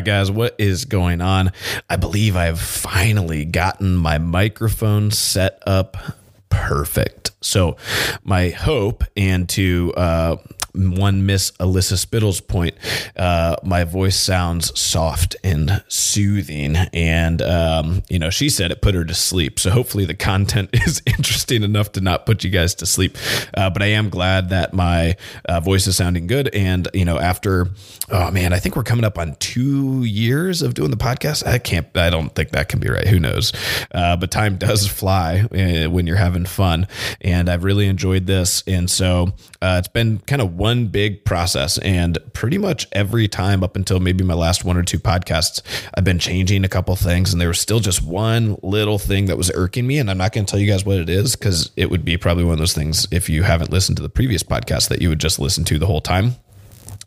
right, guys, what is going on? I believe I've finally gotten my microphone set up perfect. So, my hope and to uh, one Miss Alyssa Spittle's point, uh, my voice sounds soft and soothing. And, um, you know, she said it put her to sleep. So hopefully the content is interesting enough to not put you guys to sleep. Uh, but I am glad that my uh, voice is sounding good. And, you know, after, oh man, I think we're coming up on two years of doing the podcast. I can't, I don't think that can be right. Who knows? Uh, but time does fly uh, when you're having fun. And I've really enjoyed this. And so uh, it's been kind of one big process. And pretty much every time up until maybe my last one or two podcasts, I've been changing a couple things. And there was still just one little thing that was irking me. And I'm not going to tell you guys what it is because it would be probably one of those things if you haven't listened to the previous podcast that you would just listen to the whole time.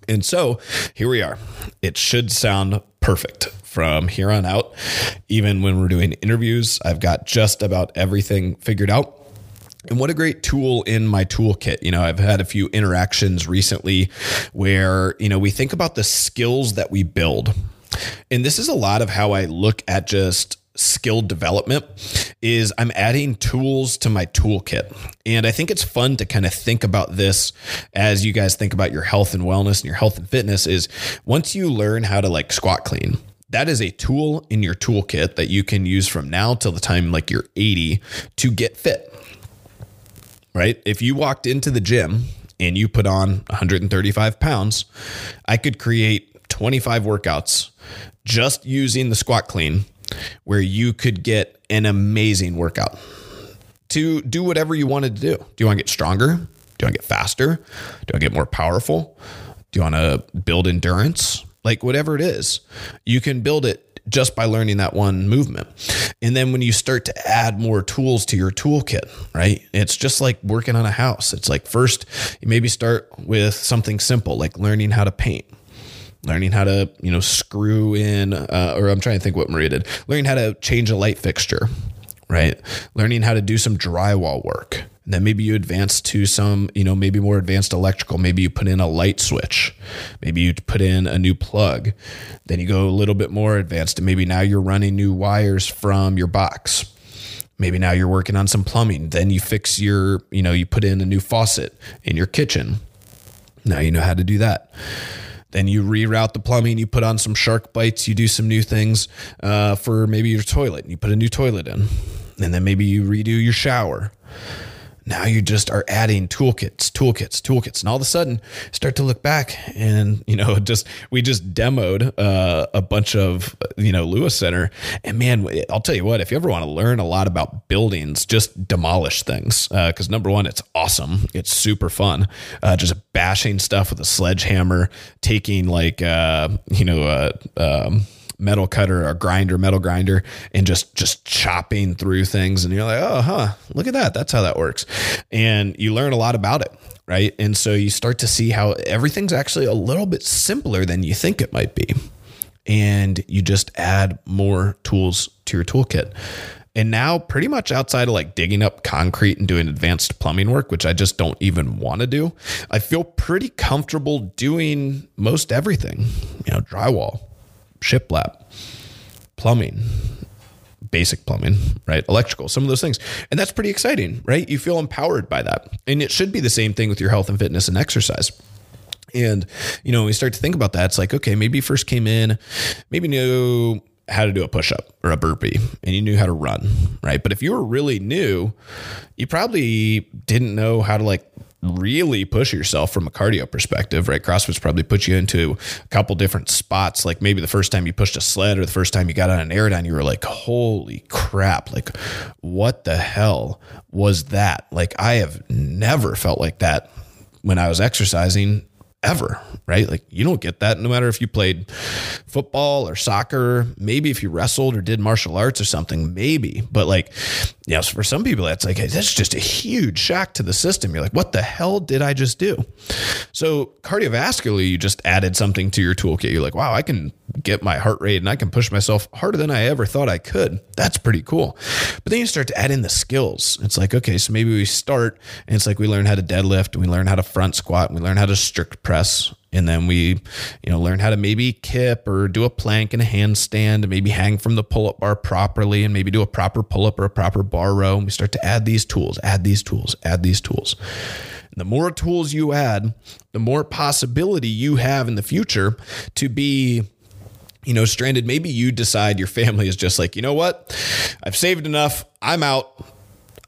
And so here we are. It should sound perfect from here on out. Even when we're doing interviews, I've got just about everything figured out. And what a great tool in my toolkit. You know, I've had a few interactions recently where, you know, we think about the skills that we build. And this is a lot of how I look at just skill development is I'm adding tools to my toolkit. And I think it's fun to kind of think about this as you guys think about your health and wellness and your health and fitness is once you learn how to like squat clean, that is a tool in your toolkit that you can use from now till the time like you're 80 to get fit right? If you walked into the gym and you put on 135 pounds, I could create 25 workouts just using the squat clean where you could get an amazing workout to do whatever you wanted to do. Do you want to get stronger? Do you want to get faster? Do you want to get more powerful? Do you want to build endurance? Like whatever it is, you can build it just by learning that one movement. And then when you start to add more tools to your toolkit, right? It's just like working on a house. It's like first you maybe start with something simple like learning how to paint learning how to you know screw in uh, or i'm trying to think what maria did learning how to change a light fixture right learning how to do some drywall work and then maybe you advance to some, you know, maybe more advanced electrical. Maybe you put in a light switch. Maybe you put in a new plug. Then you go a little bit more advanced and maybe now you're running new wires from your box. Maybe now you're working on some plumbing. Then you fix your, you know, you put in a new faucet in your kitchen. Now you know how to do that. Then you reroute the plumbing, you put on some shark bites, you do some new things uh, for maybe your toilet, you put a new toilet in. And then maybe you redo your shower now you just are adding toolkits, toolkits, toolkits, and all of a sudden start to look back and you know just we just demoed uh, a bunch of you know Lewis Center, and man, I'll tell you what, if you ever want to learn a lot about buildings, just demolish things because uh, number one, it's awesome, it's super fun, uh, just bashing stuff with a sledgehammer, taking like uh, you know. Uh, um, metal cutter or grinder, metal grinder, and just just chopping through things. And you're like, oh, huh, look at that. That's how that works. And you learn a lot about it. Right. And so you start to see how everything's actually a little bit simpler than you think it might be. And you just add more tools to your toolkit. And now, pretty much outside of like digging up concrete and doing advanced plumbing work, which I just don't even want to do, I feel pretty comfortable doing most everything. You know, drywall, shiplap, plumbing, basic plumbing, right? Electrical, some of those things. And that's pretty exciting, right? You feel empowered by that. And it should be the same thing with your health and fitness and exercise. And, you know, when we start to think about that, it's like, okay, maybe you first came in, maybe knew how to do a push up or a burpee and you knew how to run, right? But if you were really new, you probably didn't know how to like really push yourself from a cardio perspective, right? CrossFit's probably put you into a couple different spots. Like maybe the first time you pushed a sled or the first time you got on an airdyne, you were like, holy crap, like what the hell was that? Like I have never felt like that when I was exercising ever, right? Like you don't get that no matter if you played football or soccer, maybe if you wrestled or did martial arts or something, maybe. But like, you know, for some people, that's like, hey, that's just a huge shock to the system. You're like, what the hell did I just do? So cardiovascularly, you just added something to your toolkit. You're like, wow, I can get my heart rate and I can push myself harder than I ever thought I could. That's pretty cool. But then you start to add in the skills. It's like, okay, so maybe we start and it's like we learn how to deadlift and we learn how to front squat and we learn how to strict press and then we you know learn how to maybe kip or do a plank and a handstand and maybe hang from the pull-up bar properly and maybe do a proper pull-up or a proper bar row. And we start to add these tools add these tools add these tools. And the more tools you add the more possibility you have in the future to be you know stranded. Maybe you decide your family is just like you know what? I've saved enough. I'm out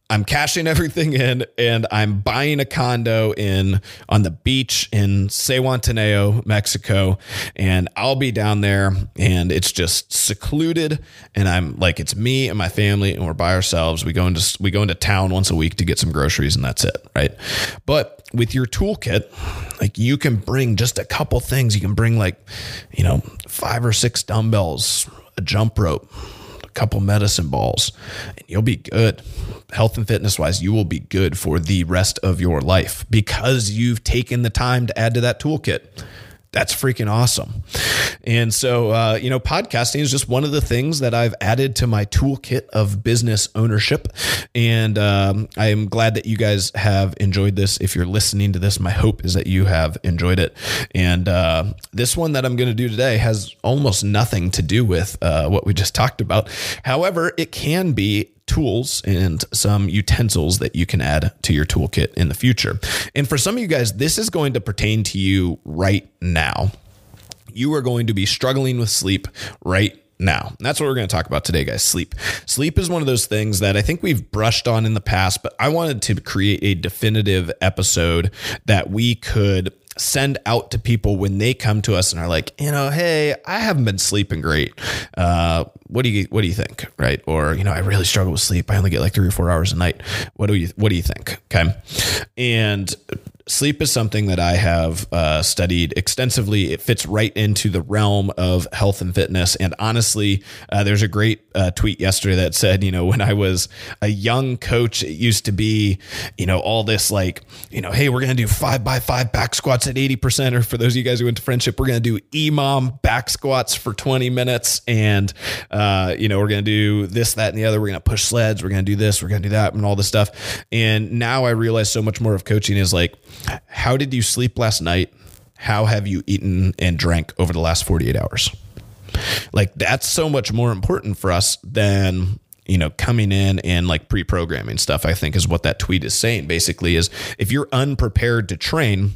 I'm cashing everything in and I'm buying a condo in on the beach in Zihuatanejo, Mexico. And I'll be down there and it's just secluded. And I'm like, it's me and my family and we're by ourselves. We go into, we go into town once a week to get some groceries and that's it. Right. But with your toolkit, like you can bring just a couple things. You can bring like, you know, five or six dumbbells, a jump rope, couple medicine balls, and you'll be good. Health and fitness wise, you will be good for the rest of your life because you've taken the time to add to that toolkit that's freaking awesome. And so, uh, you know, podcasting is just one of the things that I've added to my toolkit of business ownership. And um, I am glad that you guys have enjoyed this. If you're listening to this, my hope is that you have enjoyed it. And uh, this one that I'm going to do today has almost nothing to do with uh, what we just talked about. However, it can be tools and some utensils that you can add to your toolkit in the future. And for some of you guys, this is going to pertain to you right now. You are going to be struggling with sleep right now. That's what we're going to talk about today, guys. Sleep. Sleep is one of those things that I think we've brushed on in the past, but I wanted to create a definitive episode that we could send out to people when they come to us and are like, you know, hey, I haven't been sleeping great. Uh, what do you what do you think, right? Or you know, I really struggle with sleep. I only get like three or four hours a night. What do you what do you think? Okay, and sleep is something that I have uh, studied extensively. It fits right into the realm of health and fitness. And honestly, uh, there's a great uh, tweet yesterday that said, you know, when I was a young coach, it used to be, you know, all this like, you know, hey, we're going to do five by five back squats at 80%. Or for those of you guys who went to friendship, we're going to do EMOM back squats for 20 minutes. And, uh, you know, we're going to do this, that, and the other. We're going to push sleds. We're going to do this. We're going to do that and all this stuff. And now I realize so much more of coaching is like, how did you sleep last night? How have you eaten and drank over the last 48 hours? Like that's so much more important for us than you know coming in and like pre-programming stuff i think is what that tweet is saying basically is if you're unprepared to train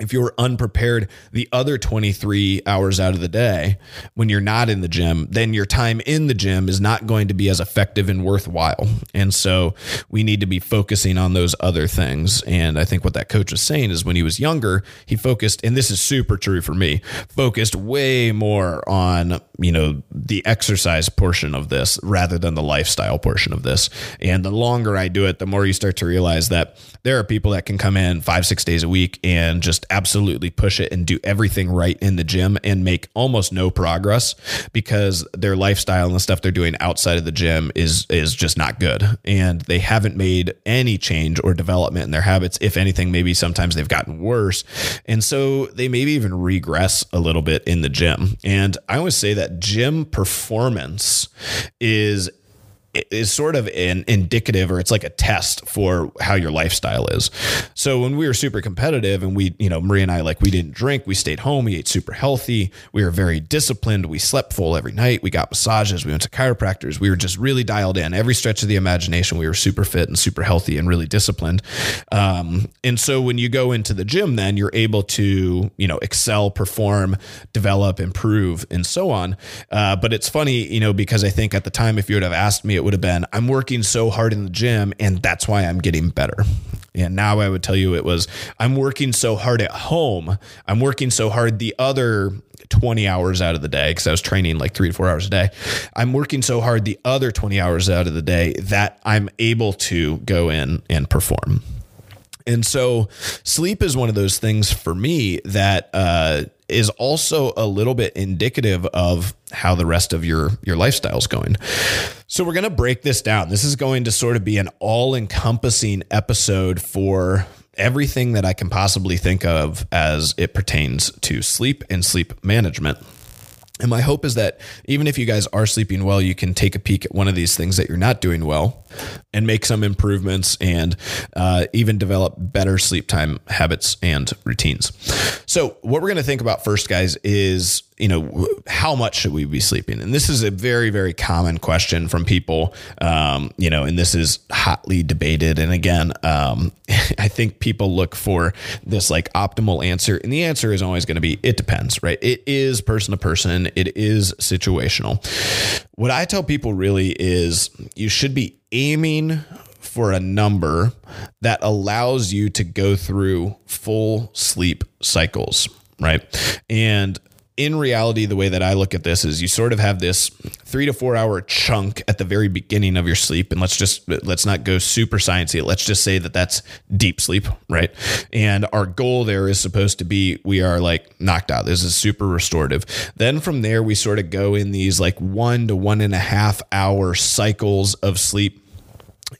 if you're unprepared the other 23 hours out of the day when you're not in the gym, then your time in the gym is not going to be as effective and worthwhile. And so we need to be focusing on those other things. And I think what that coach was saying is when he was younger, he focused, and this is super true for me, focused way more on, you know, the exercise portion of this rather than the lifestyle portion of this. And the longer I do it, the more you start to realize that there are people that can come in five, six days a week and just absolutely push it and do everything right in the gym and make almost no progress because their lifestyle and the stuff they're doing outside of the gym is is just not good. And they haven't made any change or development in their habits. If anything maybe sometimes they've gotten worse. And so they maybe even regress a little bit in the gym. And i always say that gym performance is is sort of an indicative or it's like a test for how your lifestyle is. So when we were super competitive and we, you know, Maria and I, like we didn't drink, we stayed home, we ate super healthy, we were very disciplined, we slept full every night, we got massages, we went to chiropractors, we were just really dialed in. Every stretch of the imagination, we were super fit and super healthy and really disciplined. Um, and so when you go into the gym, then you're able to, you know, excel, perform, develop, improve, and so on. Uh, but it's funny, you know, because I think at the time, if you would have asked me, it would have been, I'm working so hard in the gym and that's why I'm getting better. And now I would tell you it was, I'm working so hard at home. I'm working so hard the other 20 hours out of the day because I was training like three to four hours a day. I'm working so hard the other 20 hours out of the day that I'm able to go in and perform. And so sleep is one of those things for me that uh, is also a little bit indicative of how the rest of your your lifestyle is going. So we're going to break this down. This is going to sort of be an all-encompassing episode for everything that I can possibly think of as it pertains to sleep and sleep management. And my hope is that even if you guys are sleeping well, you can take a peek at one of these things that you're not doing well and make some improvements and uh, even develop better sleep time habits and routines. So, what we're going to think about first, guys, is you know how much should we be sleeping? And this is a very very common question from people um, you know and this is hotly debated. And again um, i think people look for this like optimal answer and the answer is always going to be it depends right? It is person to person. It is situational. What i tell people really is you should be aiming for a number that allows you to go through full sleep cycles, right? And in reality, the way that I look at this is you sort of have this three to four hour chunk at the very beginning of your sleep. And let's just, let's not go super sciencey. Let's just say that that's deep sleep, right? And our goal there is supposed to be we are like knocked out. This is super restorative. Then from there, we sort of go in these like one to one and a half hour cycles of sleep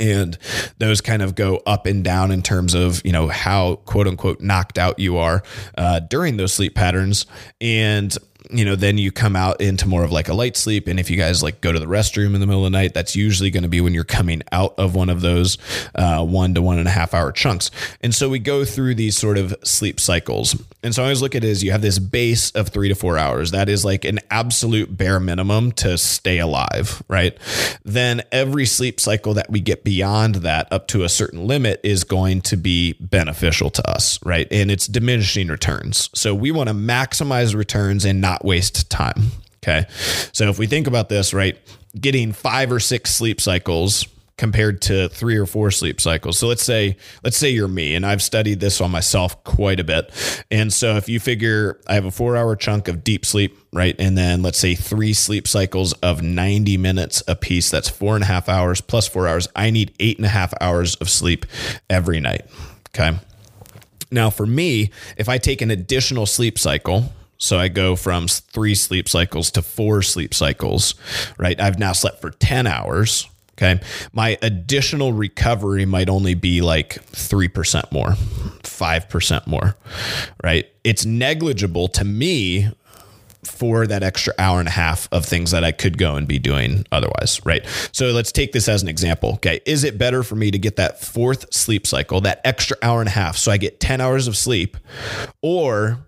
and those kind of go up and down in terms of you know how quote unquote knocked out you are uh, during those sleep patterns. And you know, then you come out into more of like a light sleep. And if you guys like go to the restroom in the middle of the night, that's usually going to be when you're coming out of one of those uh, one to one and a half hour chunks. And so we go through these sort of sleep cycles. And so I always look at it as you have this base of three to four hours. That is like an absolute bare minimum to stay alive, right? Then every sleep cycle that we get beyond that up to a certain limit is going to be beneficial to us, right? And it's diminishing returns. So we want to maximize returns and not not waste time. Okay. So if we think about this, right, getting five or six sleep cycles compared to three or four sleep cycles. So let's say let's say you're me and I've studied this on myself quite a bit. And so if you figure I have a 4-hour chunk of deep sleep, right? And then let's say 3 sleep cycles of 90 minutes a piece, that's four and a half hours plus 4 hours. I need eight and a half hours of sleep every night. Okay? Now for me, if I take an additional sleep cycle, so I go from three sleep cycles to four sleep cycles, right? I've now slept for 10 hours. Okay. My additional recovery might only be like 3% more, 5% more, right? It's negligible to me for that extra hour and a half of things that I could go and be doing otherwise, right? So let's take this as an example. Okay. Is it better for me to get that fourth sleep cycle, that extra hour and a half, so I get 10 hours of sleep, or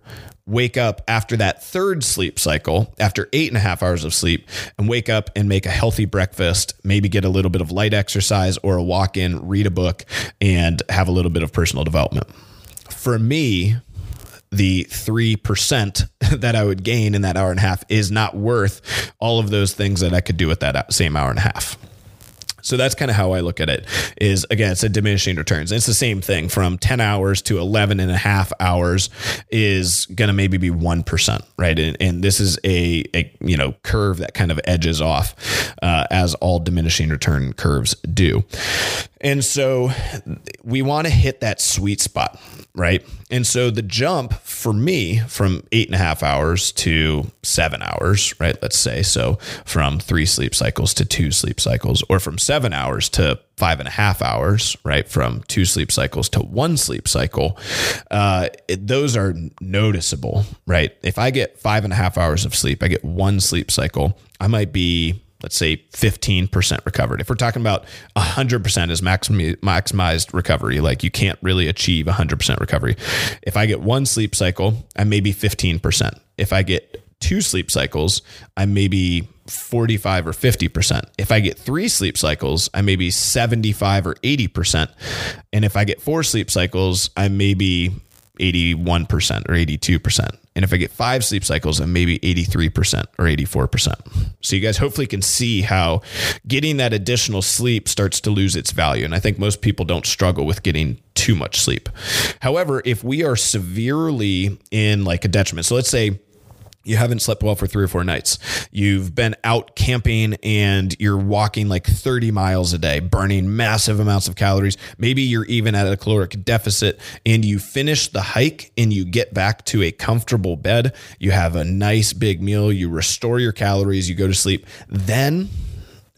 wake up after that third sleep cycle, after eight and a half hours of sleep, and wake up and make a healthy breakfast, maybe get a little bit of light exercise or a walk in, read a book, and have a little bit of personal development. For me, the 3% that I would gain in that hour and a half is not worth all of those things that I could do with that same hour and a half. So that's kind of how I look at it is again, it's a diminishing returns. It's the same thing from 10 hours to 11 and a half hours is going to maybe be 1%, right? And, and this is a, a, you know, curve that kind of edges off uh, as all diminishing return curves do. And so we want to hit that sweet spot, right? And so the jump for me from eight and a half hours to seven hours, right? Let's say so from three sleep cycles to two sleep cycles, or from seven hours to five and a half hours, right? From two sleep cycles to one sleep cycle, uh, it, those are noticeable, right? If I get five and a half hours of sleep, I get one sleep cycle, I might be let's say 15% recovered. If we're talking about 100% is maximized recovery, like you can't really achieve 100% recovery. If I get one sleep cycle, I may be 15%. If I get two sleep cycles, I may be 45 or 50%. If I get three sleep cycles, I may be 75 or 80%. And if I get four sleep cycles, I may be 81% or 82%. And if I get five sleep cycles, I'm maybe 83% or 84%. So you guys hopefully can see how getting that additional sleep starts to lose its value. And I think most people don't struggle with getting too much sleep. However, if we are severely in like a detriment, so let's say you haven't slept well for three or four nights. You've been out camping and you're walking like 30 miles a day, burning massive amounts of calories. Maybe you're even at a caloric deficit and you finish the hike and you get back to a comfortable bed. You have a nice big meal, you restore your calories, you go to sleep. Then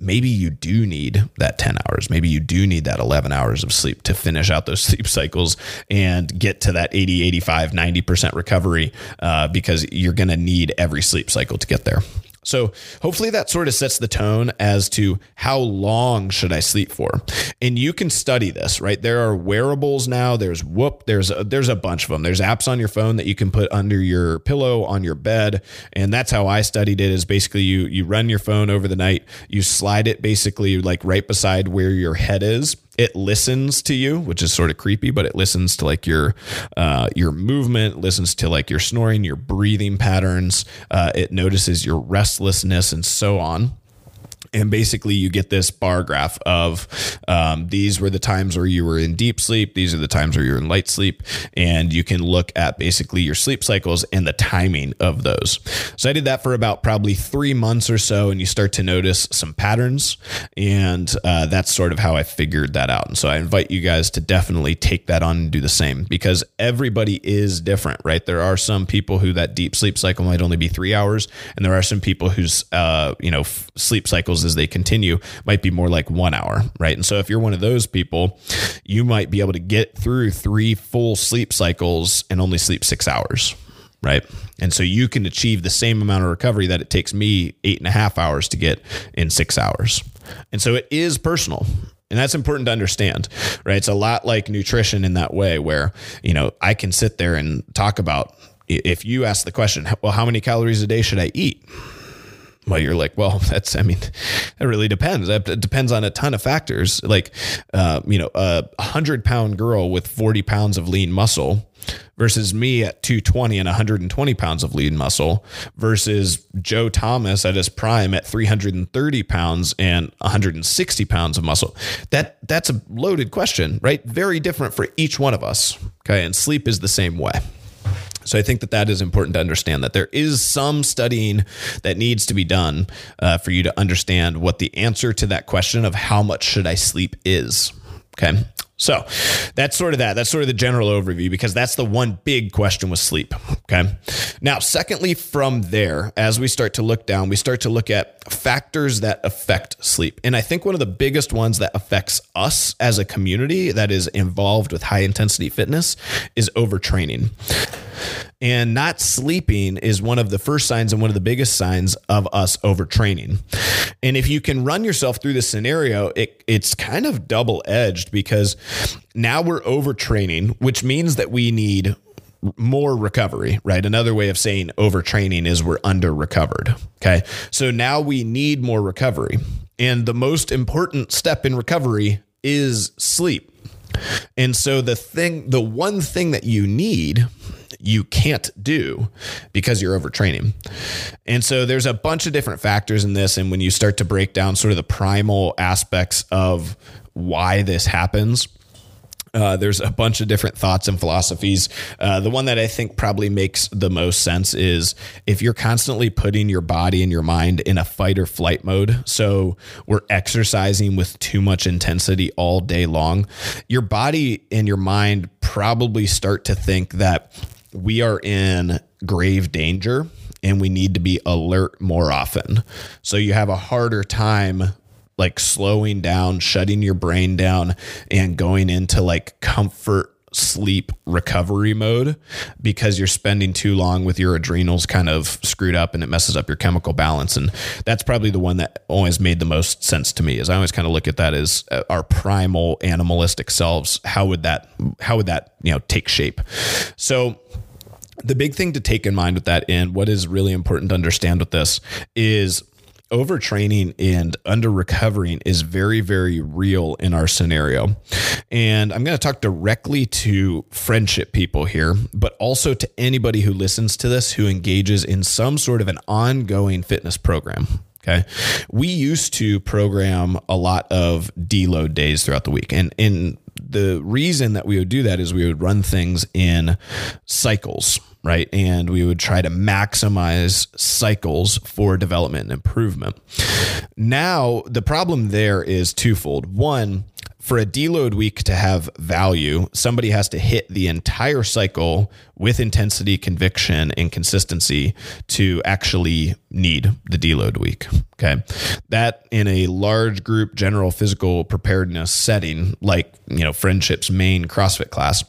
maybe you do need that 10 hours. Maybe you do need that 11 hours of sleep to finish out those sleep cycles and get to that 80, 85, 90% recovery uh, because you're going to need every sleep cycle to get there. So hopefully that sort of sets the tone as to how long should I sleep for. And you can study this, right? There are wearables now. There's Whoop. There's a, there's a bunch of them. There's apps on your phone that you can put under your pillow on your bed, and that's how I studied it. Is basically you you run your phone over the night, you slide it basically like right beside where your head is, it listens to you, which is sort of creepy, but it listens to like your uh, your movement, listens to like your snoring, your breathing patterns. Uh, it notices your restlessness and so on and basically you get this bar graph of um, these were the times where you were in deep sleep these are the times where you're in light sleep and you can look at basically your sleep cycles and the timing of those. So i did that for about probably three months or so and you start to notice some patterns and uh, that's sort of how i figured that out. And so i invite you guys to definitely take that on and do the same because everybody is different right? There are some people who that deep sleep cycle might only be three hours and there are some people whose uh, you know sleep cycles as they continue might be more like one hour, right? And so if you're one of those people, you might be able to get through three full sleep cycles and only sleep six hours, right? And so you can achieve the same amount of recovery that it takes me eight and a half hours to get in six hours. And so it is personal. And that's important to understand, right? It's a lot like nutrition in that way, where, you know, I can sit there and talk about if you ask the question, well, how many calories a day should I eat? Well, you're like, well, that's, I mean, that really depends. It depends on a ton of factors. Like, uh, you know, a hundred pound girl with 40 pounds of lean muscle versus me at 220 and 120 pounds of lean muscle versus Joe Thomas at his prime at 330 pounds and 160 pounds of muscle. That that's a loaded question, right? Very different for each one of us. Okay. And sleep is the same way. So I think that that is important to understand that there is some studying that needs to be done uh, for you to understand what the answer to that question of how much should I sleep is. Okay. So that's sort of that. That's sort of the general overview because that's the one big question with sleep. Okay. Now, secondly, from there, as we start to look down, we start to look at factors that affect sleep. And I think one of the biggest ones that affects us as a community that is involved with high intensity fitness is overtraining. And not sleeping is one of the first signs and one of the biggest signs of us overtraining. And if you can run yourself through this scenario, it, it's kind of double edged because now we're overtraining, which means that we need more recovery, right? Another way of saying overtraining is we're under recovered. Okay. So now we need more recovery. And the most important step in recovery is sleep. And so the thing, the one thing that you need you can't do because you're overtraining. And so there's a bunch of different factors in this. And when you start to break down sort of the primal aspects of why this happens, uh, there's a bunch of different thoughts and philosophies. Uh, the one that I think probably makes the most sense is if you're constantly putting your body and your mind in a fight or flight mode. So we're exercising with too much intensity all day long. Your body and your mind probably start to think that we are in grave danger and we need to be alert more often. So you have a harder time like slowing down, shutting your brain down, and going into like comfort sleep recovery mode because you're spending too long with your adrenals kind of screwed up and it messes up your chemical balance. And that's probably the one that always made the most sense to me is i always kind of look at that as uh, our primal animalistic selves. How would that how would that you know take shape? So the big thing to take in mind with that and what is really important to understand with this is overtraining and under recovering is very, very real in our scenario. And I'm going to talk directly to friendship people here, but also to anybody who listens to this who engages in some sort of an ongoing fitness program. Okay. We used to program a lot of deload days throughout the week. And in the reason that we would do that is we would run things in cycles right? And we would try to maximize cycles for development and improvement. Now, the problem there is twofold. One, for a deload week to have value, somebody has to hit the entire cycle with intensity, conviction, and consistency to actually need the deload week. Okay. That in a large group general physical preparedness setting, like, you know, friendship's main CrossFit class,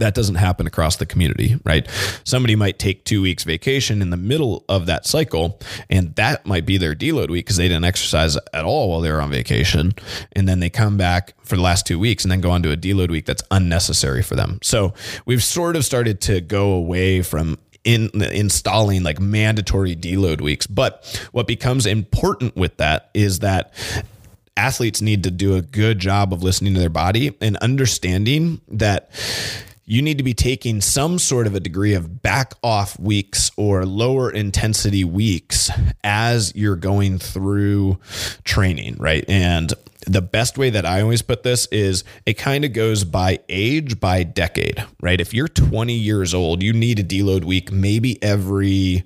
that doesn't happen across the community, right? Somebody might take two weeks vacation in the middle of that cycle, and that might be their deload week because they didn't exercise at all while they were on vacation. And then they come back for the last two weeks and then go on to a deload week that's unnecessary for them. So we've sort of started to go away from in installing like mandatory deload weeks. But what becomes important with that is that athletes need to do a good job of listening to their body and understanding that you need to be taking some sort of a degree of back off weeks or lower intensity weeks as you're going through training, right? And the best way that I always put this is it kind of goes by age, by decade, right? If you're 20 years old, you need a deload week maybe every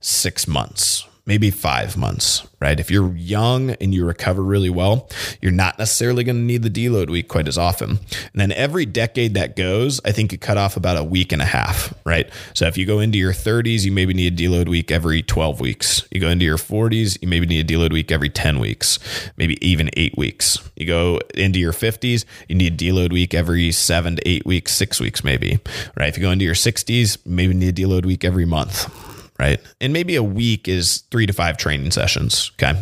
six months, maybe five months, right? If you're young and you recover really well, you're not necessarily going to need the deload week quite as often. And then every decade that goes, I think you cut off about a week and a half, right? So if you go into your 30s, you maybe need a deload week every 12 weeks. You go into your 40s, you maybe need a deload week every 10 weeks, maybe even eight weeks. You go into your 50s, you need a deload week every seven to eight weeks, six weeks maybe, right? If you go into your 60s, maybe need a deload week every month right? And maybe a week is three to five training sessions. Okay.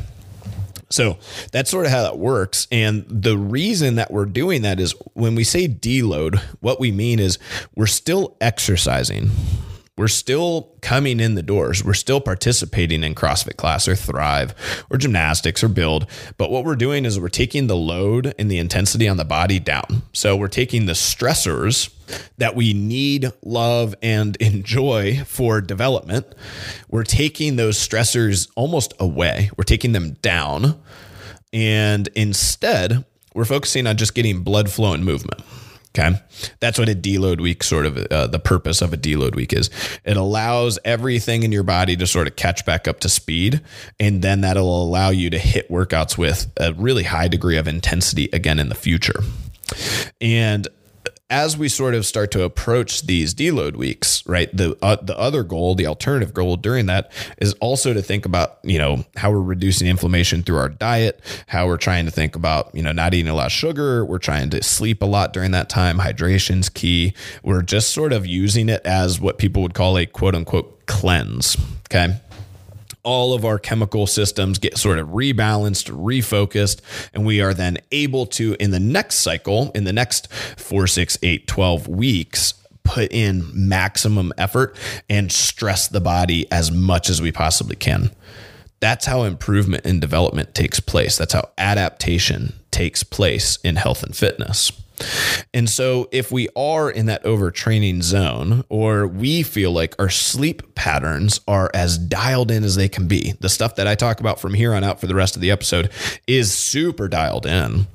So that's sort of how that works. And the reason that we're doing that is when we say deload, what we mean is we're still exercising. We're still coming in the doors. We're still participating in CrossFit class or Thrive or gymnastics or build. But what we're doing is we're taking the load and the intensity on the body down. So we're taking the stressors that we need, love, and enjoy for development. We're taking those stressors almost away, we're taking them down. And instead, we're focusing on just getting blood flow and movement. Okay. That's what a deload week sort of uh, the purpose of a deload week is. It allows everything in your body to sort of catch back up to speed. And then that'll allow you to hit workouts with a really high degree of intensity again in the future. And as we sort of start to approach these deload weeks, right? The uh, the other goal, the alternative goal during that is also to think about, you know, how we're reducing inflammation through our diet, how we're trying to think about, you know, not eating a lot of sugar, we're trying to sleep a lot during that time, hydration's key. We're just sort of using it as what people would call a quote unquote cleanse, okay? All of our chemical systems get sort of rebalanced, refocused, and we are then able to, in the next cycle, in the next four, six, eight, 12 weeks, put in maximum effort and stress the body as much as we possibly can. That's how improvement and development takes place. That's how adaptation takes place in health and fitness. And so, if we are in that overtraining zone, or we feel like our sleep patterns are as dialed in as they can be, the stuff that I talk about from here on out for the rest of the episode is super dialed in.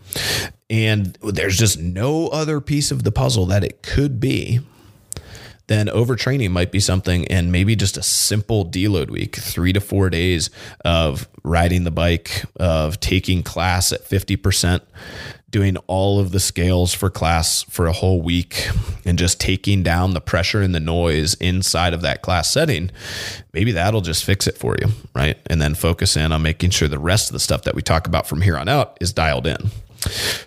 And there's just no other piece of the puzzle that it could be then overtraining might be something and maybe just a simple deload week, three to four days of riding the bike, of taking class at 50%, doing all of the scales for class for a whole week and just taking down the pressure and the noise inside of that class setting, maybe that'll just fix it for you, right? And then focus in on making sure the rest of the stuff that we talk about from here on out is dialed in.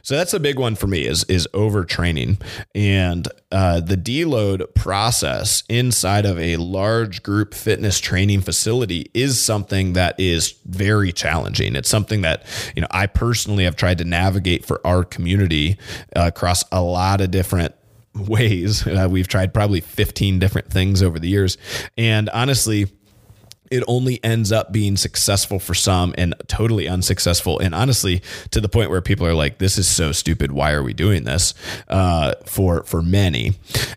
So that's a big one for me is is overtraining and uh, the deload process inside of a large group fitness training facility is something that is very challenging. It's something that you know I personally have tried to navigate for our community uh, across a lot of different ways. Uh, we've tried probably 15 different things over the years, and honestly it only ends up being successful for some and totally unsuccessful. And honestly, to the point where people are like, this is so stupid. Why are we doing this? Uh, for, for many.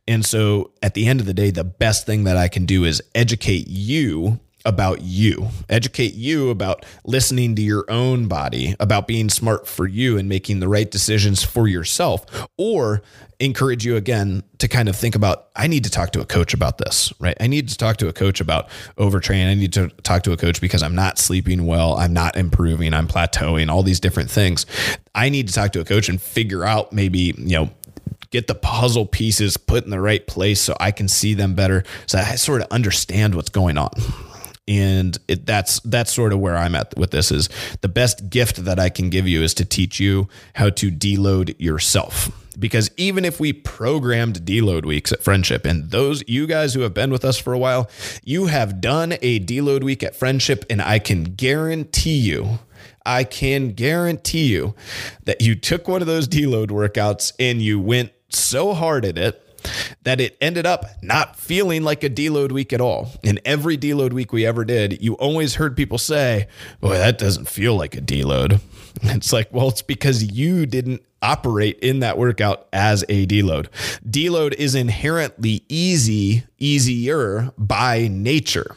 And so at the end of the day, the best thing that I can do is educate you about you, educate you about listening to your own body, about being smart for you and making the right decisions for yourself, or encourage you again to kind of think about I need to talk to a coach about this, right? I need to talk to a coach about overtraining. I need to talk to a coach because I'm not sleeping well, I'm not improving, I'm plateauing, all these different things. I need to talk to a coach and figure out maybe, you know, get the puzzle pieces put in the right place so I can see them better so I sort of understand what's going on and it, that's that's sort of where I'm at with this is the best gift that I can give you is to teach you how to deload yourself because even if we programmed deload weeks at Friendship, and those you guys who have been with us for a while, you have done a deload week at Friendship, and I can guarantee you. I can guarantee you that you took one of those deload workouts and you went so hard at it that it ended up not feeling like a deload week at all. In every deload week we ever did, you always heard people say, Boy, that doesn't feel like a deload. It's like, well, it's because you didn't operate in that workout as a deload. Deload is inherently easy, easier by nature.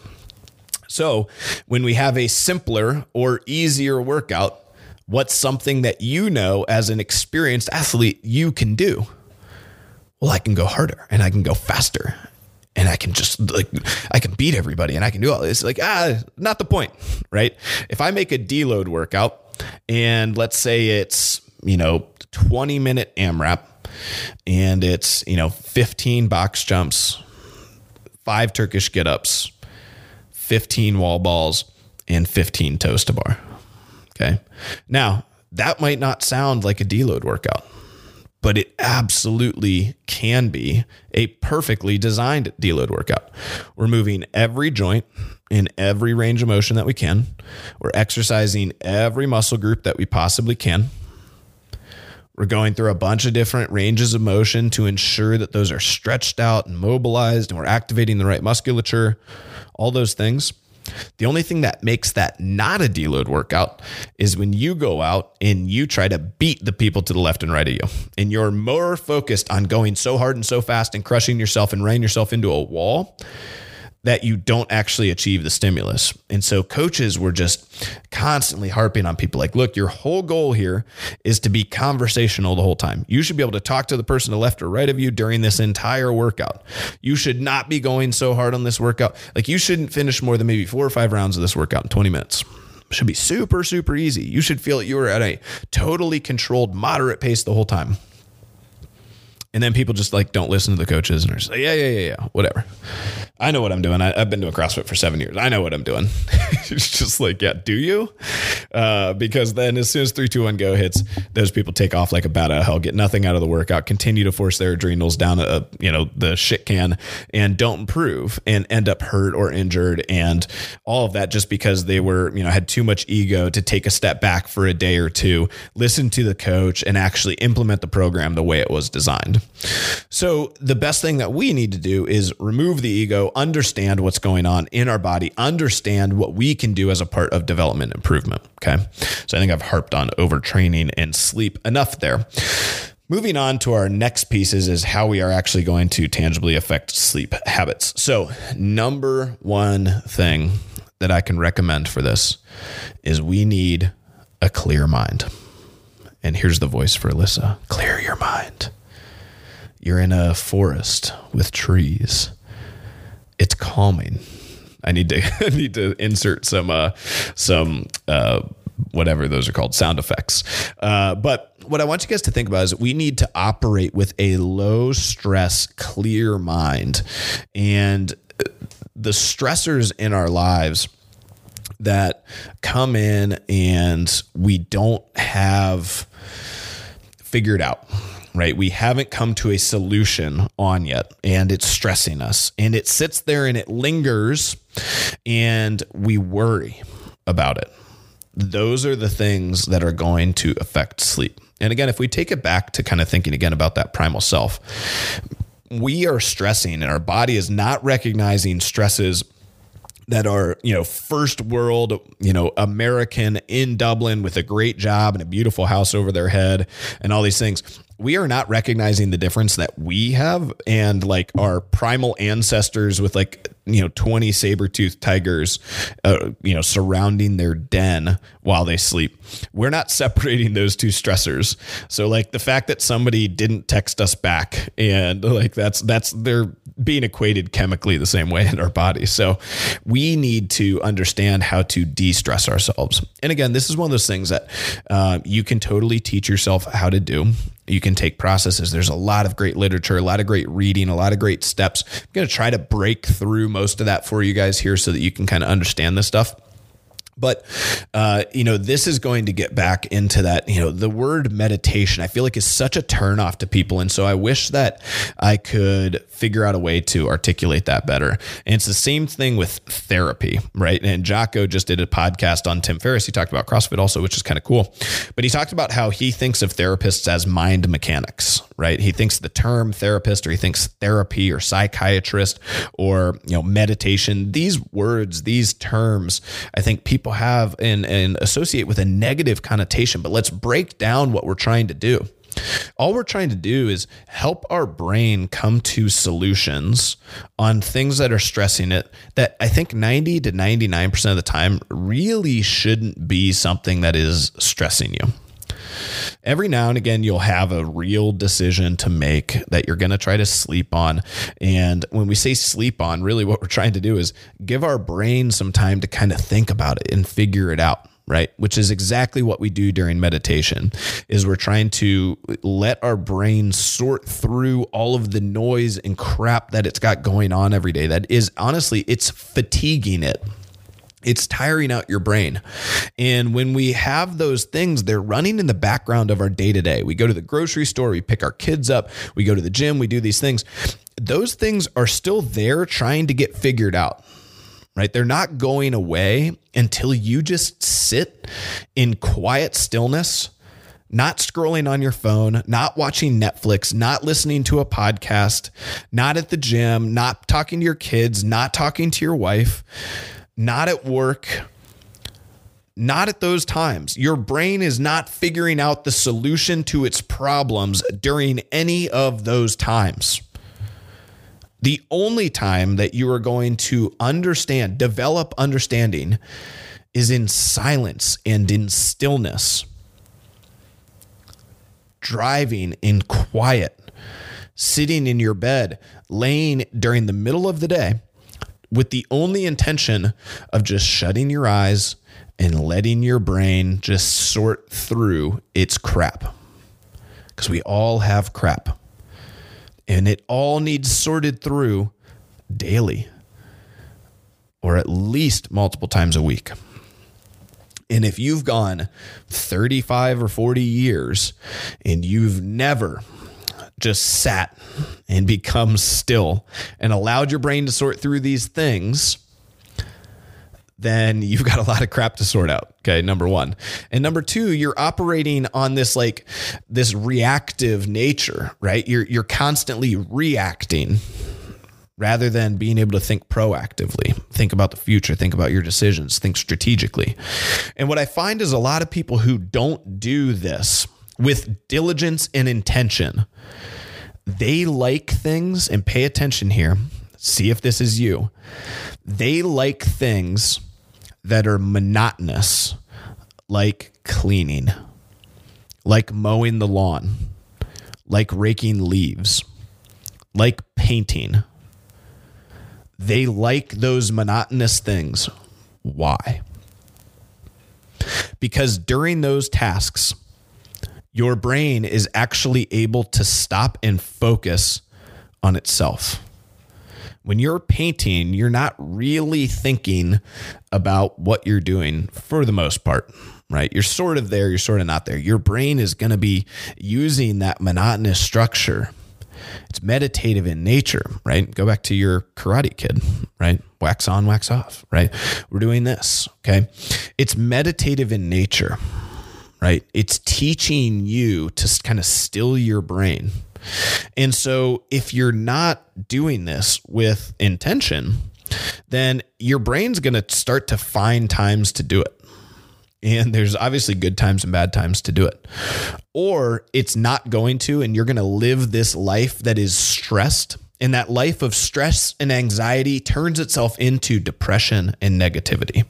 So when we have a simpler or easier workout, what's something that you know as an experienced athlete you can do? Well, I can go harder and I can go faster and I can just like I can beat everybody and I can do all this. Like ah, not the point, right? If I make a deload workout and let's say it's you know 20 minute AMRAP and it's you know 15 box jumps, five Turkish get ups, 15 wall balls, and 15 toes to bar. Okay, now that might not sound like a deload workout but it absolutely can be a perfectly designed deload workout. We're moving every joint in every range of motion that we can. We're exercising every muscle group that we possibly can. We're going through a bunch of different ranges of motion to ensure that those are stretched out and mobilized, and we're activating the right musculature, all those things. The only thing that makes that not a deload workout is when you go out and you try to beat the people to the left and right of you. And you're more focused on going so hard and so fast and crushing yourself and running yourself into a wall that you don't actually achieve the stimulus. And so coaches were just constantly harping on people like, look, your whole goal here is to be conversational the whole time. You should be able to talk to the person to left or right of you during this entire workout. You should not be going so hard on this workout. Like you shouldn't finish more than maybe four or five rounds of this workout in 20 minutes should be super super easy. You should feel that you are at a totally controlled moderate pace the whole time. And then people just like don't listen to the coaches and are just like, yeah, yeah, yeah, yeah, whatever. I know what I'm doing. I, have been doing CrossFit for seven years. I know what I'm doing. it's just like, yeah, do you? Uh, because then as soon as three, two, one, go hits, those people take off like a bat out of hell, get nothing out of the workout, continue to force their adrenals down, a, you know, the shit can and don't improve and end up hurt or injured. And all of that just because they were, you know, had too much ego to take a step back for a day or two, listen to the coach and actually implement the program the way it was designed. So the best thing that we need to do is remove the ego understand what's going on in our body, understand what we can do as a part of development improvement. Okay. So I think I've harped on overtraining and sleep enough there. Moving on to our next pieces is how we are actually going to tangibly affect sleep habits. So, number one thing that I can recommend for this is we need a clear mind. And here's the voice for Alyssa clear your mind. You're in a forest with trees it's calming. I need to I need to insert some uh, some uh, whatever those are called sound effects. Uh, but what I want you guys to think about is we need to operate with a low stress, clear mind, and the stressors in our lives that come in and we don't have figured out right? We haven't come to a solution on yet, and it's stressing us. And it sits there and it lingers, and we worry about it. Those are the things that are going to affect sleep. And again, if we take it back to kind of thinking again about that primal self, we are stressing and our body is not recognizing stresses that are, you know, first world, you know, American in Dublin with a great job and a beautiful house over their head and all these things we are not recognizing the difference that we have and like our primal ancestors with like you know 20 saber-toothed tigers uh, you know surrounding their den while they sleep. We're not separating those two stressors. So like the fact that somebody didn't text us back and like that's that's they're being equated chemically the same way in our body. So we need to understand how to de-stress ourselves. And again this is one of those things that uh, you can totally teach yourself how to do you can take processes. There's a lot of great literature, a lot of great reading, a lot of great steps. I'm going to try to break through most of that for you guys here so that you can kind of understand this stuff. But, uh, you know, this is going to get back into that, you know, the word meditation, I feel like is such a turnoff to people. And so I wish that I could figure out a way to articulate that better. And it's the same thing with therapy, right? And Jocko just did a podcast on Tim Ferriss. He talked about CrossFit also, which is kind of cool. But he talked about how he thinks of therapists as mind mechanics, right? He thinks the term therapist or he thinks therapy or psychiatrist or, you know, meditation, these words, these terms, I think people people have and, and associate with a negative connotation. But let's break down what we're trying to do. All we're trying to do is help our brain come to solutions on things that are stressing it that I think 90 to 99% of the time really shouldn't be something that is stressing you every now and again you'll have a real decision to make that you're going to try to sleep on. And when we say sleep on really what we're trying to do is give our brain some time to kind of think about it and figure it out right? Which is exactly what we do during meditation is we're trying to let our brain sort through all of the noise and crap that it's got going on every day that is honestly it's fatiguing it it's tiring out your brain. And when we have those things, they're running in the background of our day to day. We go to the grocery store, we pick our kids up, we go to the gym, we do these things. Those things are still there trying to get figured out right? They're not going away until you just sit in quiet stillness, not scrolling on your phone, not watching Netflix, not listening to a podcast, not at the gym, not talking to your kids, not talking to your wife not at work, not at those times. Your brain is not figuring out the solution to its problems during any of those times. The only time that you are going to understand, develop understanding, is in silence and in stillness. Driving in quiet, sitting in your bed, laying during the middle of the day with the only intention of just shutting your eyes and letting your brain just sort through its crap. Because we all have crap. And it all needs sorted through daily or at least multiple times a week. And if you've gone 35 or 40 years and you've never just sat and become still and allowed your brain to sort through these things, then you've got a lot of crap to sort out. Okay, number one. And number two, you're operating on this like this reactive nature, right? You're you're constantly reacting rather than being able to think proactively, think about the future, think about your decisions, think strategically. And what I find is a lot of people who don't do this with diligence and intention they like things and pay attention here. See if this is you. They like things that are monotonous, like cleaning, like mowing the lawn, like raking leaves, like painting. They like those monotonous things. Why? Because during those tasks, your brain is actually able to stop and focus on itself. When you're painting, you're not really thinking about what you're doing for the most part, right? You're sort of there, you're sort of not there. Your brain is going to be using that monotonous structure. It's meditative in nature, right? Go back to your karate kid, right? Wax on, wax off, right? We're doing this, okay? It's meditative in nature right? It's teaching you to kind of still your brain. And so if you're not doing this with intention, then your brain's going to start to find times to do it. And there's obviously good times and bad times to do it. Or it's not going to, and you're going to live this life that is stressed and that life of stress and anxiety turns itself into depression and negativity.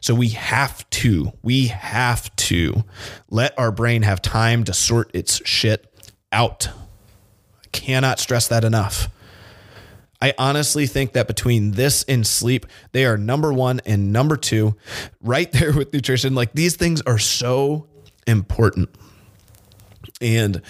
So we have to, we have to let our brain have time to sort its shit out. I cannot stress that enough. I honestly think that between this and sleep, they are number one and number two, right there with nutrition. Like these things are so important. And